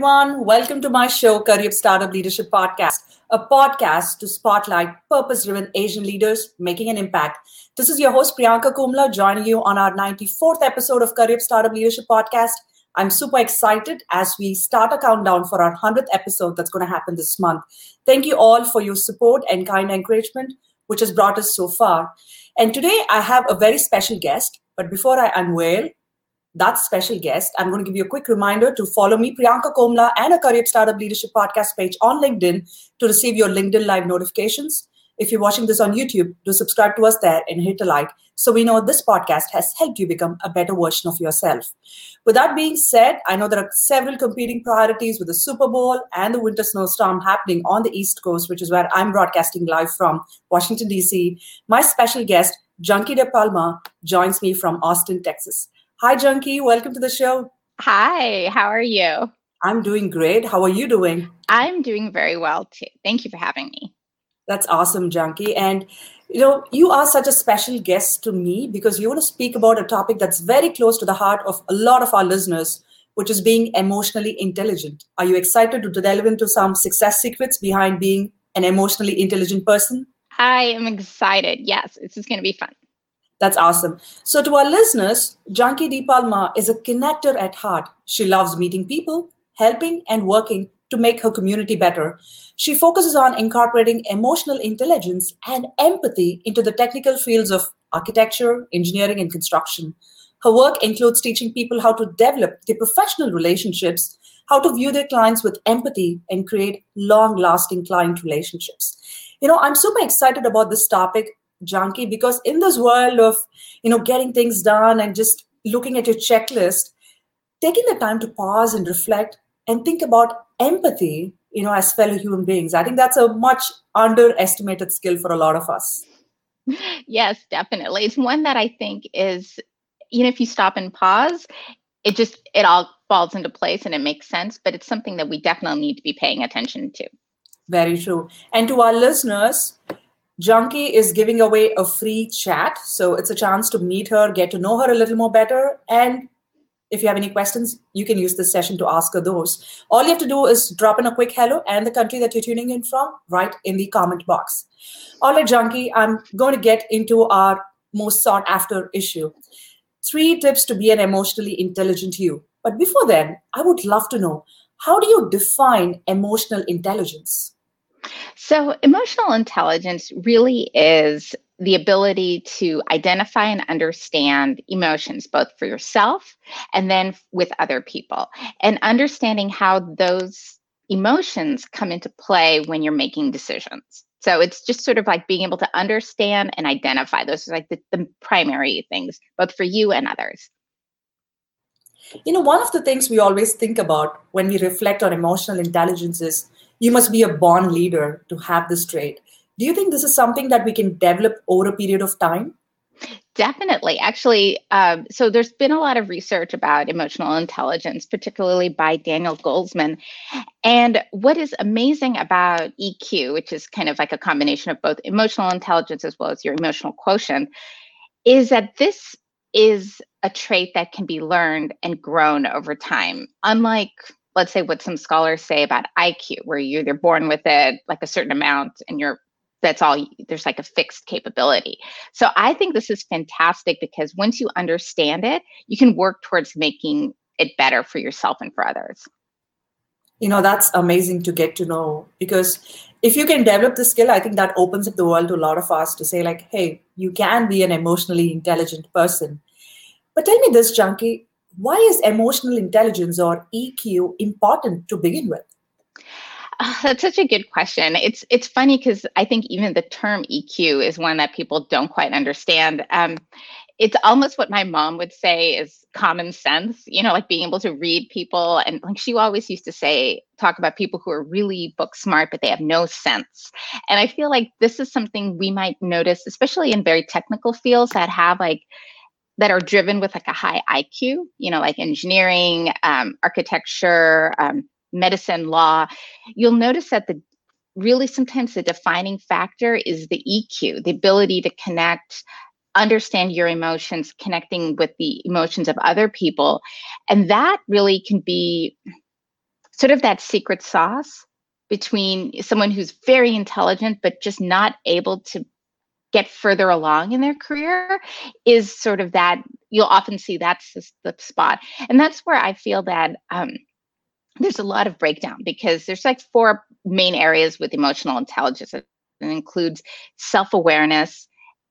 everyone. Welcome to my show, Career Startup Leadership Podcast, a podcast to spotlight purpose driven Asian leaders making an impact. This is your host, Priyanka Kumla, joining you on our 94th episode of Career Startup Leadership Podcast. I'm super excited as we start a countdown for our 100th episode that's going to happen this month. Thank you all for your support and kind encouragement, which has brought us so far. And today I have a very special guest. But before I unveil that special guest, I'm going to give you a quick reminder to follow me, Priyanka Komla, and a Career Startup Leadership Podcast page on LinkedIn to receive your LinkedIn Live notifications. If you're watching this on YouTube, do subscribe to us there and hit a like so we know this podcast has helped you become a better version of yourself. With that being said, I know there are several competing priorities with the Super Bowl and the winter snowstorm happening on the East Coast, which is where I'm broadcasting live from Washington, D.C. My special guest, Janki De Palma, joins me from Austin, Texas. Hi, Janki. Welcome to the show. Hi, how are you? I'm doing great. How are you doing? I'm doing very well too. Thank you for having me. That's awesome, Janki. And you know, you are such a special guest to me because you want to speak about a topic that's very close to the heart of a lot of our listeners, which is being emotionally intelligent. Are you excited to delve into some success secrets behind being an emotionally intelligent person? I am excited. Yes, this is going to be fun. That's awesome. So, to our listeners, Janki De Palma is a connector at heart. She loves meeting people, helping, and working to make her community better. She focuses on incorporating emotional intelligence and empathy into the technical fields of architecture, engineering, and construction. Her work includes teaching people how to develop their professional relationships, how to view their clients with empathy, and create long lasting client relationships. You know, I'm super excited about this topic janki because in this world of you know getting things done and just looking at your checklist taking the time to pause and reflect and think about empathy you know as fellow human beings i think that's a much underestimated skill for a lot of us. Yes definitely. It's one that i think is you know if you stop and pause it just it all falls into place and it makes sense but it's something that we definitely need to be paying attention to. Very true. And to our listeners Janki is giving away a free chat. So it's a chance to meet her, get to know her a little more better. And if you have any questions, you can use this session to ask her those. All you have to do is drop in a quick hello and the country that you're tuning in from right in the comment box. All right, Janki, I'm going to get into our most sought after issue. Three tips to be an emotionally intelligent you. But before then, I would love to know how do you define emotional intelligence? So, emotional intelligence really is the ability to identify and understand emotions, both for yourself and then with other people, and understanding how those emotions come into play when you're making decisions. So it's just sort of like being able to understand and identify. Those are like the, the primary things, both for you and others. You know, one of the things we always think about when we reflect on emotional intelligence is you must be a born leader to have this trait. Do you think this is something that we can develop over a period of time? Definitely. Actually, um, so there's been a lot of research about emotional intelligence, particularly by Daniel Goleman. And what is amazing about EQ, which is kind of like a combination of both emotional intelligence as well as your emotional quotient, is that this is a trait that can be learned and grown over time. Unlike let's say what some scholars say about IQ, where you're either born with it like a certain amount and you're that's all there's like a fixed capability. So I think this is fantastic because once you understand it, you can work towards making it better for yourself and for others. You know, that's amazing to get to know because if you can develop the skill, I think that opens up the world to a lot of us to say, like, hey, you can be an emotionally intelligent person. But tell me this, Janki, why is emotional intelligence or EQ important to begin with? Uh, that's such a good question. It's it's funny because I think even the term EQ is one that people don't quite understand. Um, it's almost what my mom would say is common sense, you know, like being able to read people. And like she always used to say, talk about people who are really book smart, but they have no sense. And I feel like this is something we might notice, especially in very technical fields that have like that are driven with like a high IQ, you know, like engineering, um, architecture, um, medicine, law, you'll notice that the really sometimes the defining factor is the EQ, the ability to connect, understand your emotions, connecting with the emotions of other people. And that really can be sort of that secret sauce between someone who's very intelligent but just not able to get further along in their career is sort of that you'll often see that's the, spot. And that's where i feel that um, there's a lot of breakdown because there's like four main areas with emotional intelligence. It includes self-awareness.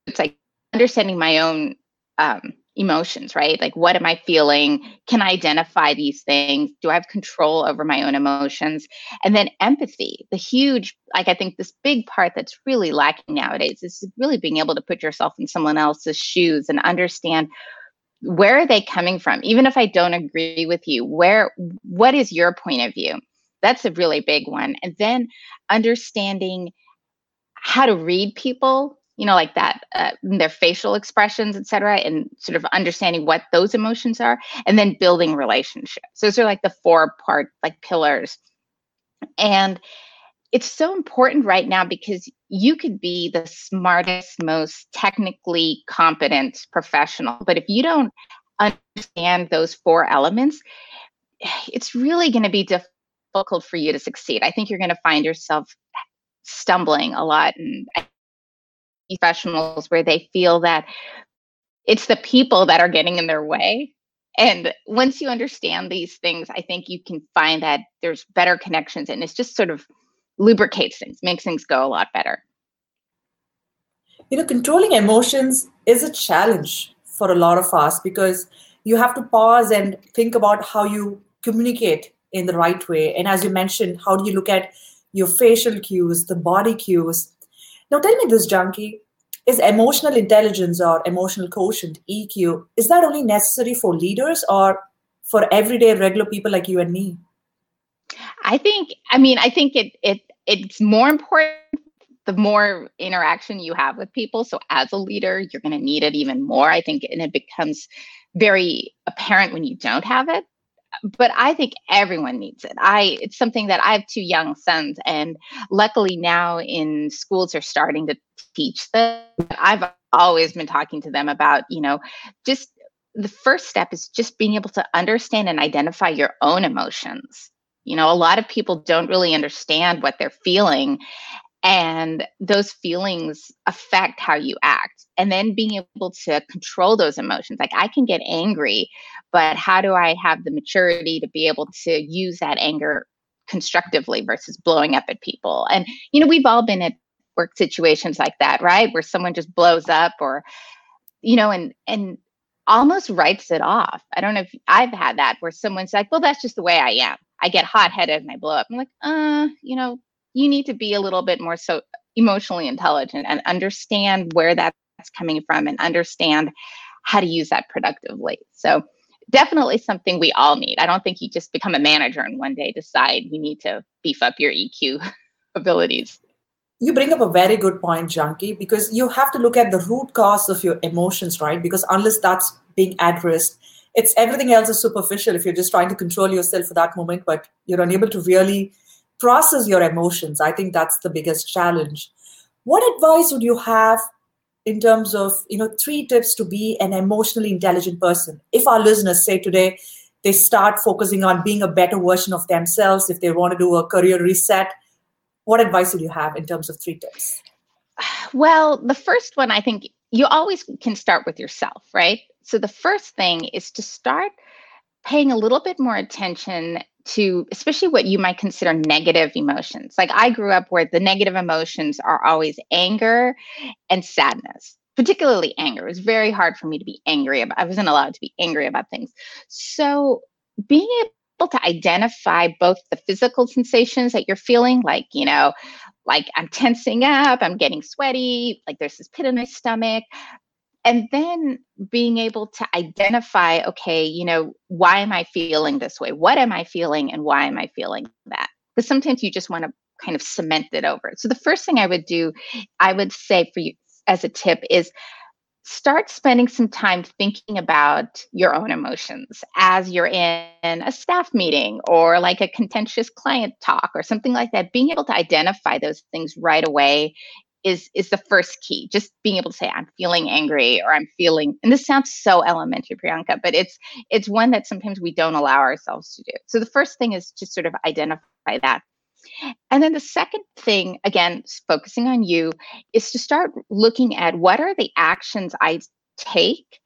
It's like understanding my own um, emotions, right? Like, what am I feeling? Can I identify these things? Do I have control over my own emotions? And then empathy, the huge, like, I think this big part that's really lacking nowadays is really being able to put yourself in someone else's shoes and understand where are they coming from even if i don't agree with you where what is your point of view that's a really big one and then understanding how to read people you know, like that, uh, their facial expressions, et cetera, and sort of understanding what those emotions are, and then building relationships. Those are like the four part, like pillars. And it's so important right now because you could be the smartest, most technically competent professional, but if you don't understand those four elements, it's really going to be difficult for you to succeed. I think you're going to find yourself stumbling a lot and professionals where they feel that it's the people that are getting in their way. And once you understand these things, I think you can find that there's better connections and it's just sort of lubricates things, makes things go a lot better. You know, controlling emotions is a challenge for a lot of us because you have to pause and think about how you communicate in the right way. And as you mentioned, how do you look at your facial cues, the body cues, now tell me this, Janki. Is emotional intelligence or emotional quotient, EQ, is that only necessary for leaders or for everyday regular people like you and me? I think, I mean, I think it it it's more important the more interaction you have with people. So as a leader, you're going to need it even more. I think, and it becomes very apparent when you don't have it but I think everyone needs it. I it's something that I have two young sons, and luckily now in schools are starting to teach them. I've always been talking to them about, you know, just the first step is just being able to understand and identify your own emotions. You know, a lot of people don't really understand what they're feeling and those feelings affect how you act. And then being able to control those emotions like i can get angry but how do i have the maturity to be able to use that anger constructively versus blowing up at people? And you know we've all been at work situations like that right? Where someone just blows up or you know and and almost writes it off. I don't know if i've had that where someone's like well that's just the way i am. I get hot-headed and i blow up. I'm like uh you know you need to be a little bit more so emotionally intelligent and understand where that's coming from and understand how to use that productively. So definitely something we all need. I don't think you just become a manager and one day decide you need to beef up your EQ abilities. You bring up a very good point, Janki, because you have to look at the root cause of your emotions, right? Because unless that's being addressed, it's everything else is superficial if you're just trying to control yourself for that moment, but you're unable to really process your emotions. I think that's the biggest challenge. What advice would you have in terms of, you know, three tips to be an emotionally intelligent person? If our listeners say today they start focusing on being a better version of themselves, if they want to do a career reset, what advice would you have in terms of three tips? Well, the first one, I think you always can start with yourself, right? So the first thing is to start paying a little bit more attention to especially what you might consider negative emotions. Like I grew up where the negative emotions are always anger and sadness, particularly anger. It was very hard for me to be angry about I wasn't allowed to be angry about things. So being able to identify both the physical sensations that you're feeling, like, you know, like I'm tensing up, I'm getting sweaty, like there's this pit in my stomach, and then being able to identify okay you know why am i feeling this way? What am i feeling and why am i feeling that? Because sometimes you just want to kind of cement it over. So the first thing i would do i would say for you as a tip is start spending some time thinking about your own emotions as you're in a staff meeting or like a contentious client talk or something like that. Being able to identify those things right away is is the first key just being able to say i'm feeling angry or i'm feeling and this sounds so elementary priyanka but it's it's one that sometimes we don't allow ourselves to do. So the first thing is to sort of identify that. And then the second thing again focusing on you is to start looking at what are the actions i take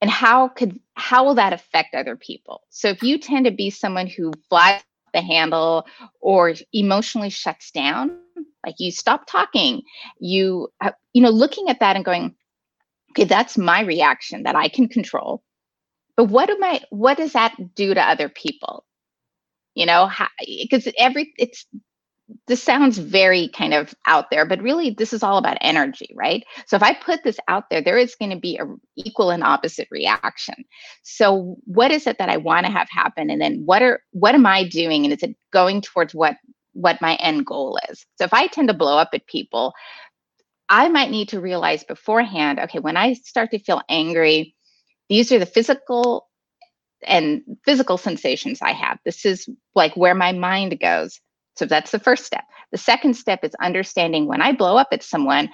and how could how will that affect other people? So if you tend to be someone who flies the handle or emotionally shuts down like you stop talking. You you know looking at that and going okay that's my reaction that i can control. But what am i what does that do to other people? You know because every it's this sounds very kind of out there but really this is all about energy right? So if i put this out there there is going to be a equal and opposite reaction. So what is it that i want to have happen? And then what are what am i doing? And is it going towards what what my end goal is so if i tend to blow up at people i might need to realize beforehand okay when i start to feel angry these are the physical and physical sensations i have this is like where my mind goes so that's the first step. The second step is understanding when I blow up at someone,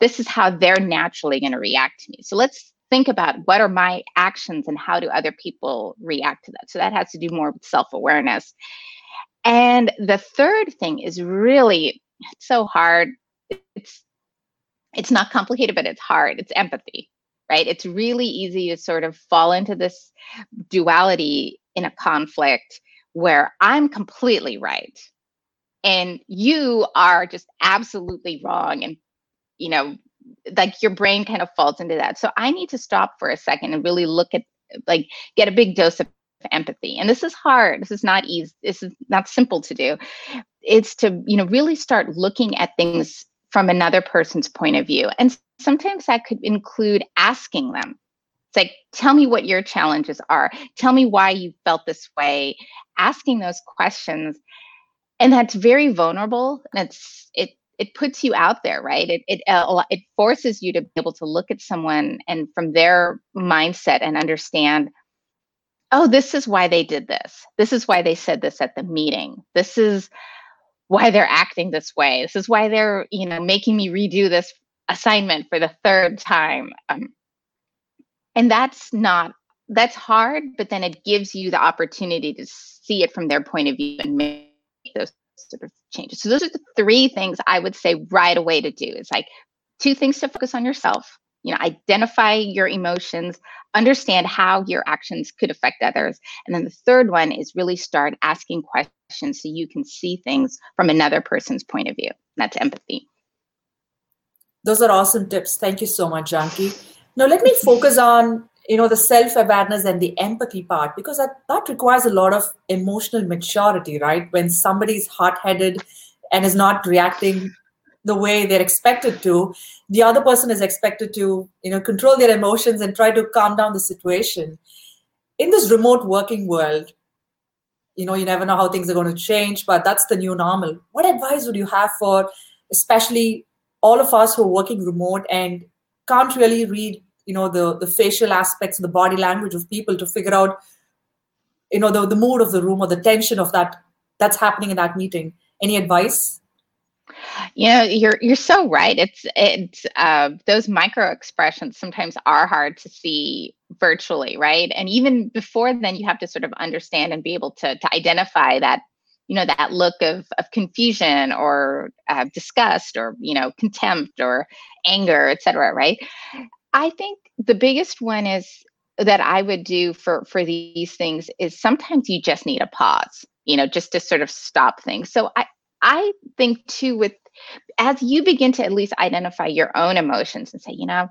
this is how they're naturally going to react to me. So let's think about what are my actions and how do other people react to that. So that has to do more with self awareness. And the third thing is really so hard. It's it's not complicated, but it's hard. It's empathy, right? It's really easy to sort of fall into this duality in a conflict where I'm completely right and you are just absolutely wrong and you know like your brain kind of falls into that so i need to stop for a second and really look at like get a big dose of empathy. And this is hard. This is not easy this is not simple to do. It's to you know really start looking at things from another person's point of view. And sometimes that could include asking them. It's like tell me what your challenges are. Tell me why you felt this way. Asking those questions. And that's very vulnerable. And it's it it puts you out there right? It it uh, it forces you to be able to look at someone and from their mindset and understand oh this is why they did this this is why they said this at the meeting this is why they're acting this way this is why they're you know making me redo this assignment for the third time um, and that's not that's hard but then it gives you the opportunity to see it from their point of view and make those sort of changes. So those are the three things I would say right away to do. It's like two things to focus on yourself. You know, identify your emotions, understand how your actions could affect others. And then the third one is really start asking questions so you can see things from another person's point of view. That's empathy. Those are awesome tips. Thank you so much, Janki. Now let me focus on you know the self-awareness and the empathy part because that, that requires a lot of emotional maturity right when somebody is hot-headed and is not reacting the way they're expected to the other person is expected to you know control their emotions and try to calm down the situation. In this remote working world you know you never know how things are going to change but that's the new normal. What advice would you have for especially all of us who are working remote and can't really read you know the the facial aspects the body language of people to figure out you know the, the mood of the room or the tension of that that's happening in that meeting? Any advice you know you're you're so right. It's it's uh, those micro expressions sometimes are hard to see virtually right? And even before then you have to sort of understand and be able to to identify that you know that look of of confusion or uh, disgust or you know contempt or anger etc right? I think the biggest one is that I would do for for these things is sometimes you just need a pause, you know, just to sort of stop things. So I I think too with as you begin to at least identify your own emotions and say, you know,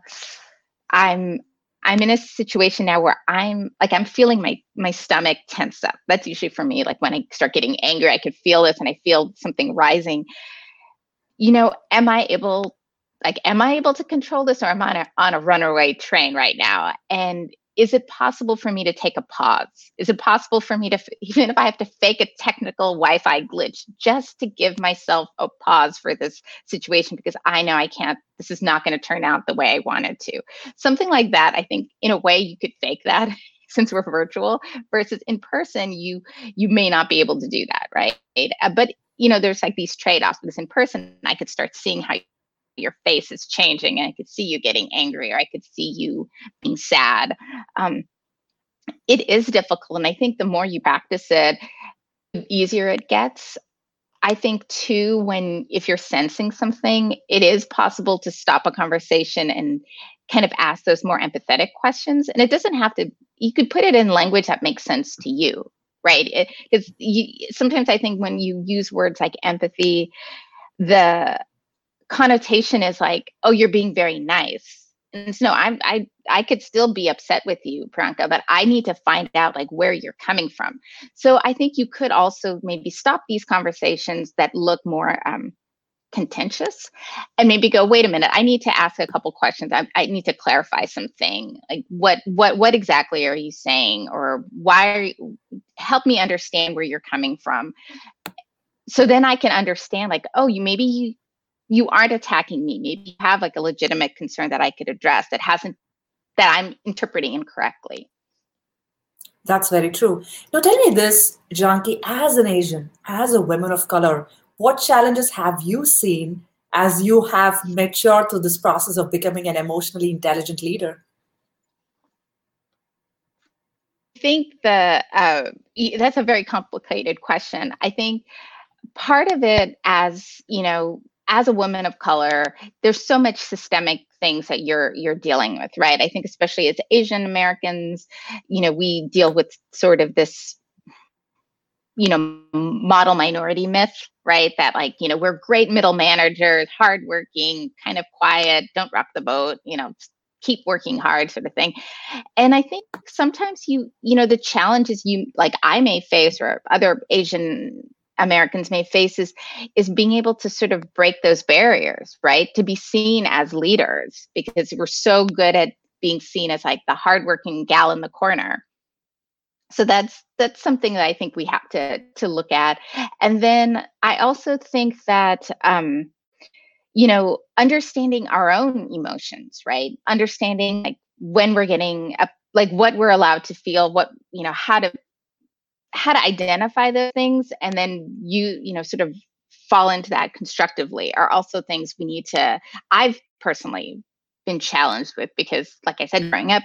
I'm I'm in a situation now where I'm like I'm feeling my my stomach tense up. That's usually for me like when I start getting angry, I could feel this and I feel something rising. You know, am I able like am i able to control this or am i on a, on a runaway train right now and is it possible for me to take a pause? Is it possible for me to even if i have to fake a technical wi-fi glitch just to give myself a pause for this situation because i know i can't this is not going to turn out the way i wanted to. Something like that i think in a way you could fake that since we're virtual versus in person you you may not be able to do that right? Uh, but you know there's like these trade-offs because in person i could start seeing how your face is changing and i could see you getting angry or i could see you being sad. Um, it is difficult and i think the more you practice it the easier it gets. I think too when if you're sensing something it is possible to stop a conversation and kind of ask those more empathetic questions. And it doesn't have to you could put it in language that makes sense to you right? Because sometimes i think when you use words like empathy the connotation is like oh you're being very nice. And so no i'm i i could still be upset with you priyanka but i need to find out like where you're coming from. So i think you could also maybe stop these conversations that look more um, contentious and maybe go wait a minute i need to ask a couple questions. I, I, need to clarify something. Like what what what exactly are you saying? Or why are you, help me understand where you're coming from. So then i can understand like oh you maybe you you aren't attacking me maybe you have like a legitimate concern that i could address that hasn't that i'm interpreting incorrectly that's very true now tell me this janki as an asian as a woman of color what challenges have you seen as you have matured through this process of becoming an emotionally intelligent leader? I think the uh, that's a very complicated question. I think part of it, as you know, as a woman of color, there's so much systemic things that you're you're dealing with, right? I think especially as Asian Americans, you know, we deal with sort of this you know model minority myth right that like you know we're great middle managers hardworking kind of quiet don't rock the boat you know keep working hard sort of thing and i think sometimes you you know the challenges you like i may face or other asian americans may face is is being able to sort of break those barriers right to be seen as leaders because we're so good at being seen as like the hardworking gal in the corner so that's that's something that I think we have to to look at. And then I also think that um, you know understanding our own emotions, right? Understanding like when we're getting like what we're allowed to feel, what you know how to how to identify those things, and then you you know sort of fall into that constructively are also things we need to. I've personally been challenged with because, like I said, mm. growing up,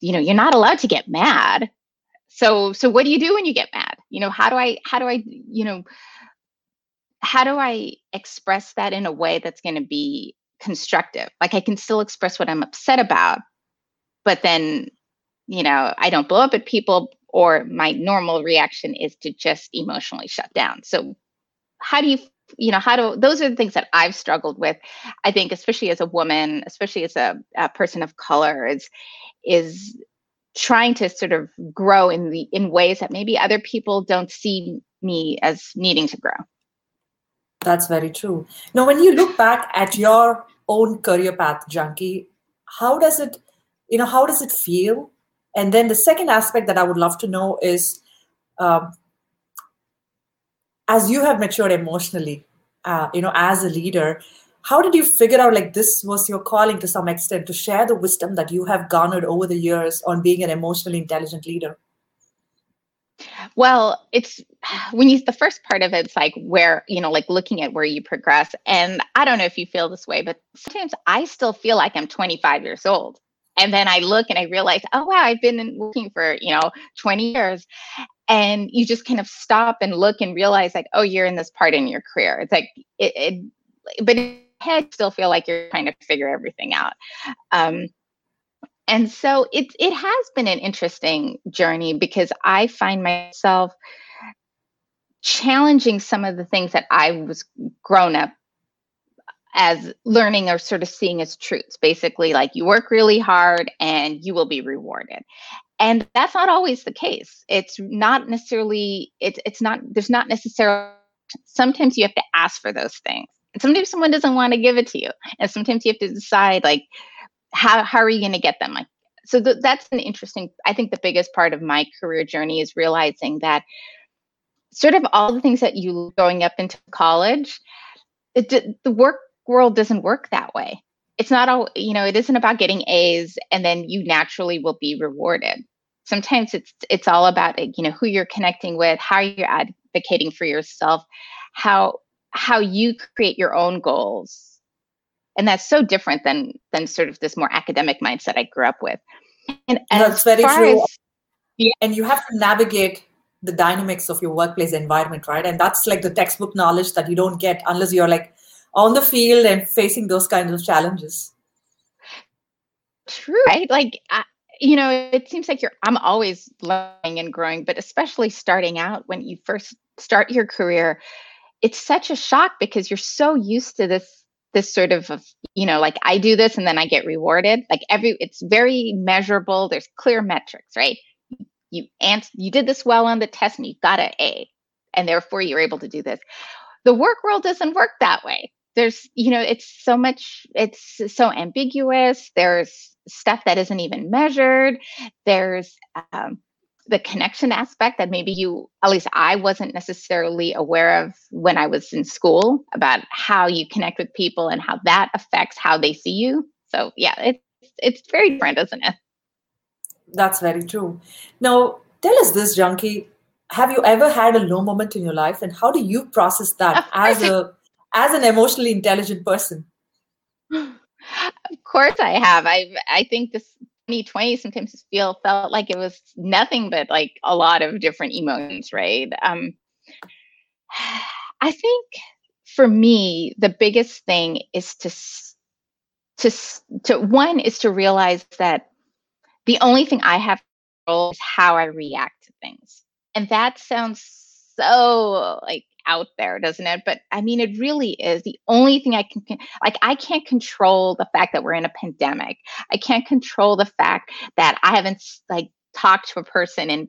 you know, you're not allowed to get mad. So so what do you do when you get mad? You know how do i how do i you know how do i express that in a way that's going to be constructive? Like i can still express what i'm upset about but then you know i don't blow up at people or my normal reaction is to just emotionally shut down. So how do you you know how do those are the things that i've struggled with. I think especially as a woman especially as a, a person of color is is trying to sort of grow in the in ways that maybe other people don't see me as needing to grow. That's very true. Now when you look back at your own career path janki, how does it you know how does it feel and then the second aspect that i would love to know is um, as you have matured emotionally uh, you know as a leader how did you figure out like this was your calling to some extent to share the wisdom that you have garnered over the years on being an emotionally intelligent leader? Well it's when you the first part of it's like where you know like looking at where you progress. And i don't know if you feel this way but sometimes i still feel like i'm 25 years old and then i look and i realize oh wow i've been working for you know 20 years and you just kind of stop and look and realize like oh you're in this part in your career it's like it, it but head still feel like you're trying to figure everything out. Um, and so it it has been an interesting journey because I find myself challenging some of the things that I was grown up as learning or sort of seeing as truths. Basically, like you work really hard and you will be rewarded. And that's not always the case. It's not necessarily, it's it's not, there's not necessarily sometimes you have to ask for those things. And sometimes someone doesn't want to give it to you. And sometimes you have to decide like how how are you going to get them? Like so th- that's an interesting I think the biggest part of my career journey is realizing that sort of all the things that you going up into college it, the work world doesn't work that way. It's not all you know it isn't about getting a's and then you naturally will be rewarded. Sometimes it's it's all about you know who you're connecting with how you're advocating for yourself how how you create your own goals. And that's so different than than sort of this more academic mindset i grew up with. And that's very true. as, yeah. and you have to navigate the dynamics of your workplace environment right? And that's like the textbook knowledge that you don't get unless you're like on the field and facing those kinds of challenges. True right? Like I, you know it seems like you're i'm always learning and growing but especially starting out when you first start your career it's such a shock because you're so used to this this sort of you know like i do this and then i get rewarded. Like every it's very measurable. There's clear metrics right? You answer you did this well on the test and you got an a and therefore you're able to do this. The work world doesn't work that way there's you know it's so much it's so ambiguous. There's stuff that isn't even measured. There's um, the connection aspect that maybe you at least i wasn't necessarily aware of when i was in school about how you connect with people and how that affects how they see you. So yeah it's it's very different isn't it? That's very true. Now tell us this janki have you ever had a low moment in your life and how do you process that as a as an emotionally intelligent person? Of course i have. I i think this 2020 sometimes feel felt like it was nothing but like a lot of different emotions, right? Um, I think for me, the biggest thing is to to to one is to realize that the only thing I have control is how I react to things, and that sounds so like out there, doesn't it? But I mean, it really is the only thing I can, like, I can't control the fact that we're in a pandemic. I can't control the fact that I haven't, like, talked to a person in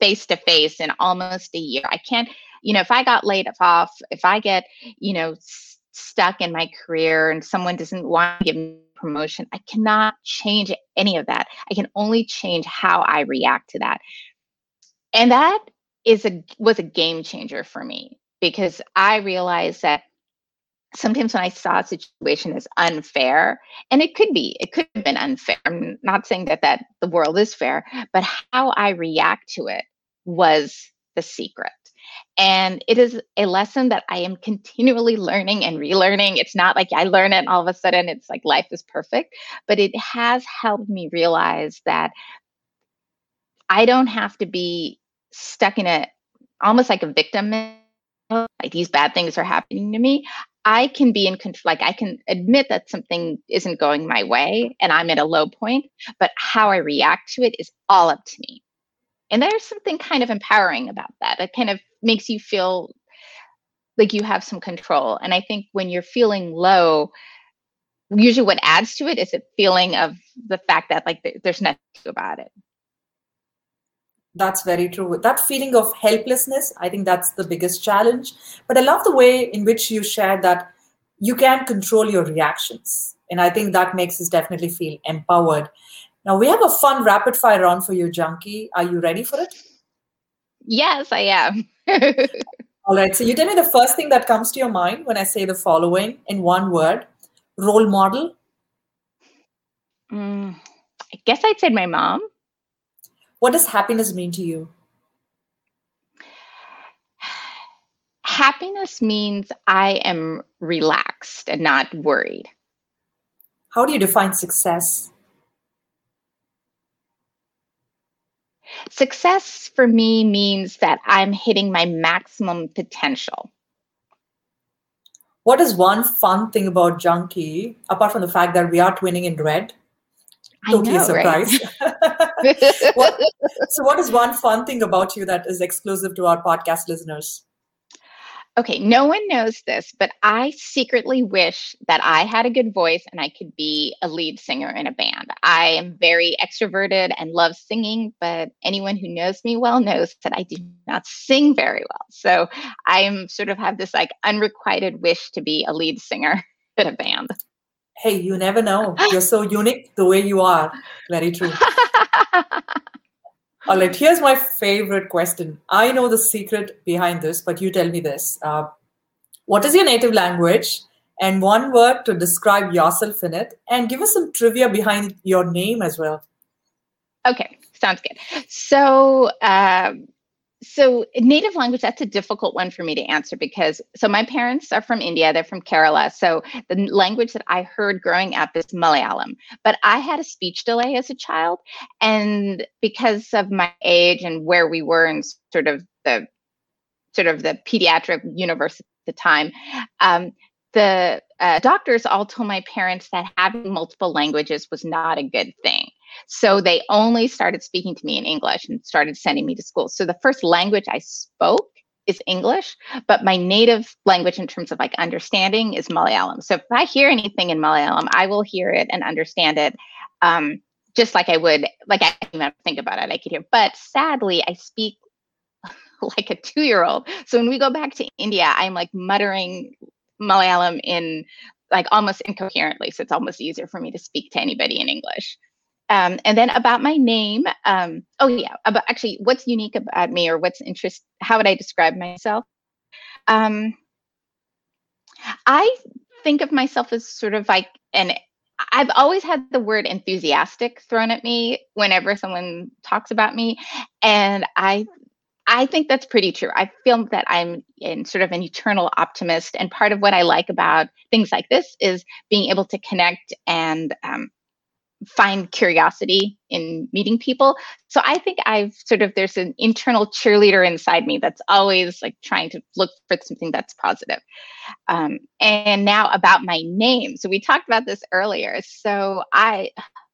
face to face in almost a year. I can't, you know, if I got laid off, if I get, you know, s- stuck in my career and someone doesn't want to give me promotion, I cannot change any of that. I can only change how I react to that. And that is a was a game changer for me because I realized that sometimes when I saw a situation as unfair, and it could be, it could have been unfair. I'm not saying that that the world is fair, but how I react to it was the secret. And it is a lesson that I am continually learning and relearning. It's not like I learn it and all of a sudden it's like life is perfect, but it has helped me realize that I don't have to be stuck in a almost like a victim like these bad things are happening to me i can be in control like i can admit that something isn't going my way and i'm at a low point but how i react to it is all up to me. And there's something kind of empowering about that it kind of makes you feel like you have some control. And i think when you're feeling low usually what adds to it is a feeling of the fact that like there's nothing about it that's very true. That feeling of helplessness, I think that's the biggest challenge. But I love the way in which you share that you can control your reactions. And I think that makes us definitely feel empowered. Now, we have a fun rapid fire round for you, janki Are you ready for it? Yes, I am. All right. So, you tell me the first thing that comes to your mind when I say the following in one word role model. Mm, I guess I'd say my mom. What does happiness mean to you? Happiness means I am relaxed and not worried. How do you define success? Success for me means that I'm hitting my maximum potential. What is one fun thing about Janki, apart from the fact that we are twinning in red? totally know, surprised. Right? what, so, what is one fun thing about you that is exclusive to our podcast listeners? Okay, no one knows this, but I secretly wish that I had a good voice and I could be a lead singer in a band. I am very extroverted and love singing, but anyone who knows me well knows that I do not sing very well. So I am sort of have this like unrequited wish to be a lead singer in a band hey, you never know. You're so unique the way you are. Very true. All right, here's my favorite question. I know the secret behind this, but you tell me this. Uh, what is your native language? And one word to describe yourself in it, and give us some trivia behind your name as well. Okay, sounds good. So, um, so native language that's a difficult one for me to answer because so my parents are from india they're from kerala. So the language that i heard growing up is malayalam. But i had a speech delay as a child and because of my age and where we were in sort of the sort of the pediatric universe at the time um, the uh, doctors all told my parents that having multiple languages was not a good thing so they only started speaking to me in English and started sending me to school. So the first language I spoke is English, but my native language in terms of like understanding is Malayalam. So if I hear anything in Malayalam, I will hear it and understand it. Um, just like I would, like I even think about it, I could hear. But sadly, I speak like a two year old. So when we go back to India, I'm like muttering Malayalam in like almost incoherently. So it's almost easier for me to speak to anybody in English. Um, and then about my name. Um, oh yeah, about actually what's unique about me or what's interest. How would I describe myself? Um, I think of myself as sort of like an. I've always had the word enthusiastic thrown at me whenever someone talks about me, and I I think that's pretty true. I feel that I'm in sort of an eternal optimist, and part of what I like about things like this is being able to connect and um, find curiosity in meeting people. So I think I've sort of there's an internal cheerleader inside me that's always like trying to look for something that's positive. Um, and now about my name. So we talked about this earlier. So I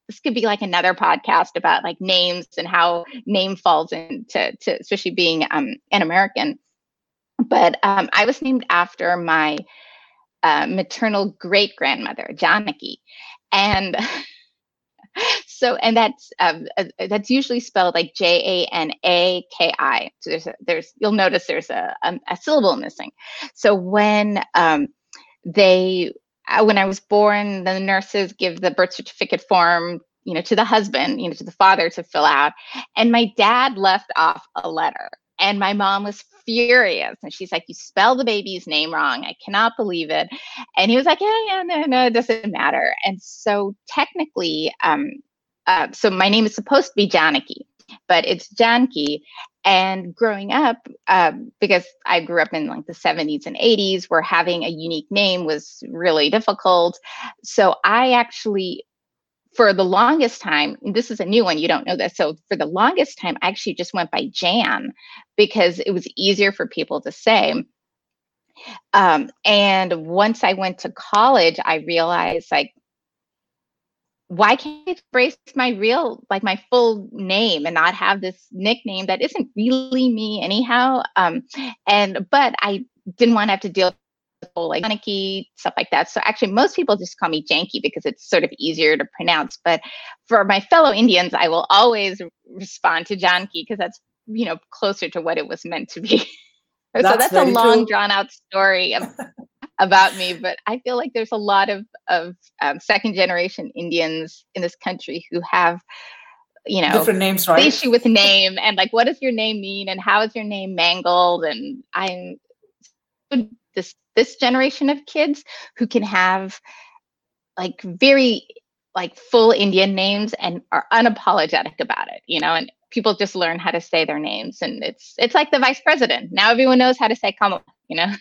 this could be like another podcast about like names and how name falls into to especially being um, an American. But um, I was named after my uh, maternal great grandmother, Janaki. And so and that's um, uh, that's usually spelled like J A N A K I. So there's a, there's you'll notice there's a, a, a syllable missing. So when um, they uh, when I was born, the nurses give the birth certificate form you know to the husband you know to the father to fill out and my dad left off a letter and my mom was furious. And she's like, You spell the baby's name wrong. I cannot believe it. And he was like, Yeah, yeah, no, no, it doesn't matter. And so technically, um, uh, so my name is supposed to be Janaki, but it's Janki. And growing up, um, because I grew up in like the 70s and 80s, where having a unique name was really difficult. So I actually for the longest time, this is a new one, you don't know this. So for the longest time, I actually just went by Jan because it was easier for people to say. Um, and once I went to college, I realized like, why can't I embrace my real, like my full name and not have this nickname that isn't really me anyhow? Um, and, but I didn't want to have to deal like Janaki, stuff like that. So actually, most people just call me Janky because it's sort of easier to pronounce. But for my fellow Indians, I will always respond to Janki because that's you know closer to what it was meant to be. so that's, that's a long, true. drawn out story of, about me. But I feel like there's a lot of of um, second generation Indians in this country who have you know different names right issue with name and like what does your name mean and how is your name mangled and i'm this this generation of kids who can have like very like full Indian names and are unapologetic about it, you know, and people just learn how to say their names and it's it's like the vice president. Now everyone knows how to say Kamala, you know.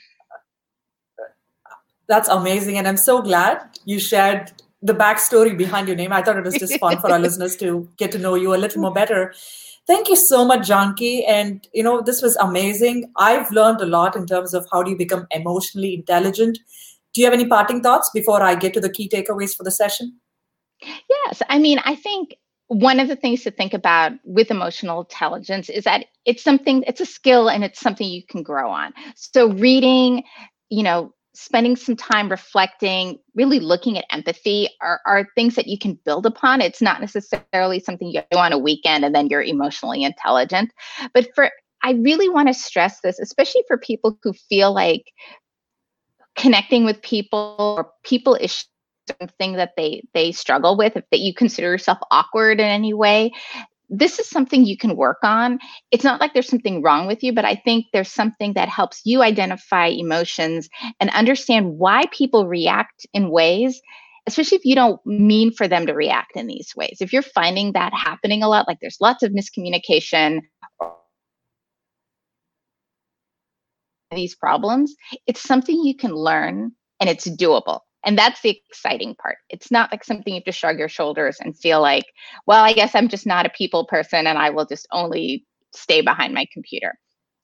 That's amazing. And I'm so glad you shared the backstory behind your name. I thought it was just fun for our listeners to get to know you a little more better. Thank you so much, Janki. And, you know, this was amazing. I've learned a lot in terms of how do you become emotionally intelligent. Do you have any parting thoughts before I get to the key takeaways for the session? Yes. I mean, I think one of the things to think about with emotional intelligence is that it's something, it's a skill and it's something you can grow on. So, reading, you know, spending some time reflecting, really looking at empathy are, are things that you can build upon. It's not necessarily something you do on a weekend and then you're emotionally intelligent. But for I really want to stress this, especially for people who feel like connecting with people or people is something that they they struggle with if that you consider yourself awkward in any way this is something you can work on. It's not like there's something wrong with you, but I think there's something that helps you identify emotions and understand why people react in ways, especially if you don't mean for them to react in these ways. If you're finding that happening a lot, like there's lots of miscommunication these problems, it's something you can learn and it's doable. And that's the exciting part. It's not like something you have to shrug your shoulders and feel like, well, I guess I'm just not a people person and I will just only stay behind my computer.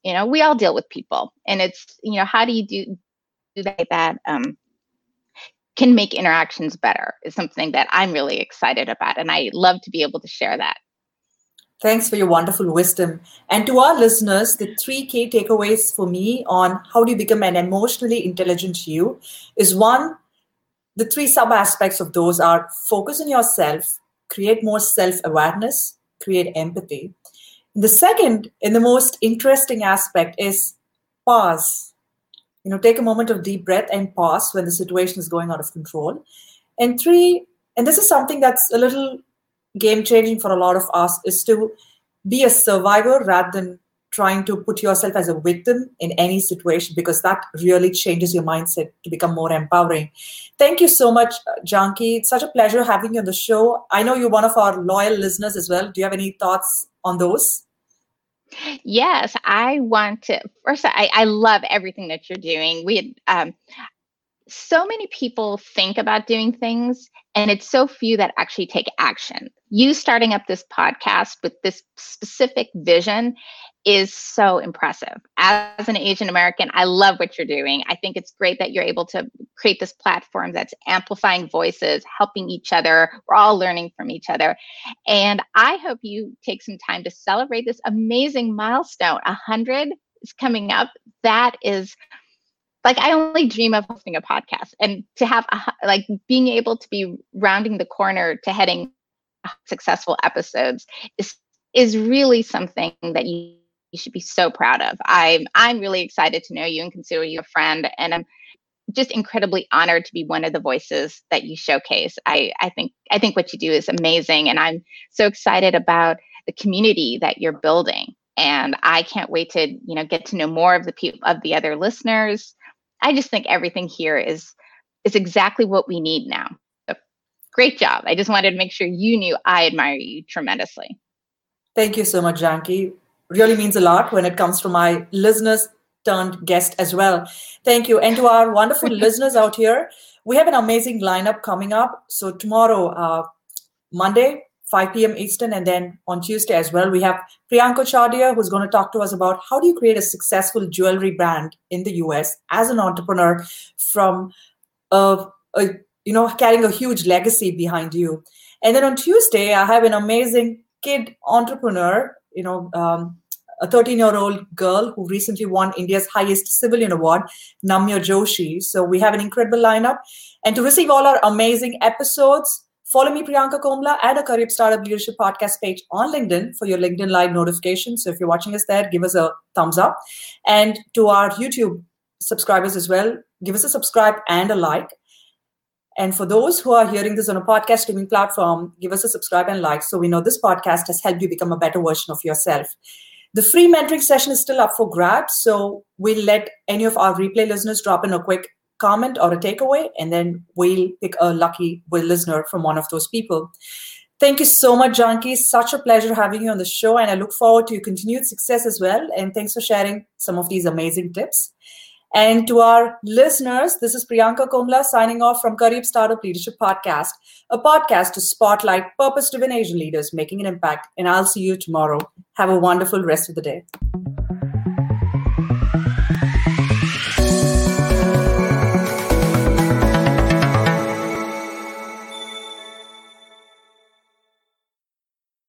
You know, we all deal with people. And it's, you know, how do you do, do that, that um, can make interactions better is something that I'm really excited about. And I love to be able to share that. Thanks for your wonderful wisdom. And to our listeners, the three key takeaways for me on how do you become an emotionally intelligent you is one, the three sub aspects of those are focus on yourself, create more self awareness, create empathy. The second and the most interesting aspect is pause. You know, take a moment of deep breath and pause when the situation is going out of control. And three, and this is something that's a little game changing for a lot of us, is to be a survivor rather than trying to put yourself as a victim in any situation because that really changes your mindset to become more empowering. Thank you so much, Janki. It's such a pleasure having you on the show. I know you're one of our loyal listeners as well. Do you have any thoughts on those? Yes, I want to. First, I, I love everything that you're doing. We, um, so many people think about doing things, and it's so few that actually take action. You starting up this podcast with this specific vision is so impressive. As an Asian American, I love what you're doing. I think it's great that you're able to create this platform that's amplifying voices, helping each other. We're all learning from each other. And I hope you take some time to celebrate this amazing milestone. 100 is coming up. That is like I only dream of hosting a podcast and to have a, like being able to be rounding the corner to heading successful episodes is is really something that you you should be so proud of. I'm I'm really excited to know you and consider you a friend, and I'm just incredibly honored to be one of the voices that you showcase. I I think I think what you do is amazing, and I'm so excited about the community that you're building. And I can't wait to you know get to know more of the people of the other listeners. I just think everything here is is exactly what we need now. So, great job. I just wanted to make sure you knew I admire you tremendously. Thank you so much, Janki really means a lot when it comes to my listeners turned guest as well. Thank you. And to our wonderful listeners out here, we have an amazing lineup coming up. So tomorrow, uh, Monday, 5 p.m. Eastern, and then on Tuesday as well, we have Priyanka Chadia, who's going to talk to us about how do you create a successful jewelry brand in the US as an entrepreneur from a, a you know carrying a huge legacy behind you. And then on Tuesday, I have an amazing kid entrepreneur you know, um, a 13 year old girl who recently won India's highest civilian award, Namya Joshi. So we have an incredible lineup. And to receive all our amazing episodes, follow me, Priyanka Komla, at a Career Startup Leadership Podcast page on LinkedIn for your LinkedIn Live notifications. So if you're watching us there, give us a thumbs up. And to our YouTube subscribers as well, give us a subscribe and a like. And for those who are hearing this on a podcast streaming platform, give us a subscribe and like so we know this podcast has helped you become a better version of yourself. The free mentoring session is still up for grabs, so we'll let any of our replay listeners drop in a quick comment or a takeaway, and then we'll pick a lucky listener from one of those people. Thank you so much, Janki. Such a pleasure having you on the show, and I look forward to your continued success as well. And thanks for sharing some of these amazing tips. And to our listeners, this is Priyanka Komla signing off from Career Startup Leadership Podcast, a podcast to spotlight purpose driven Asian leaders making an impact. And I'll see you tomorrow. Have a wonderful rest of the day.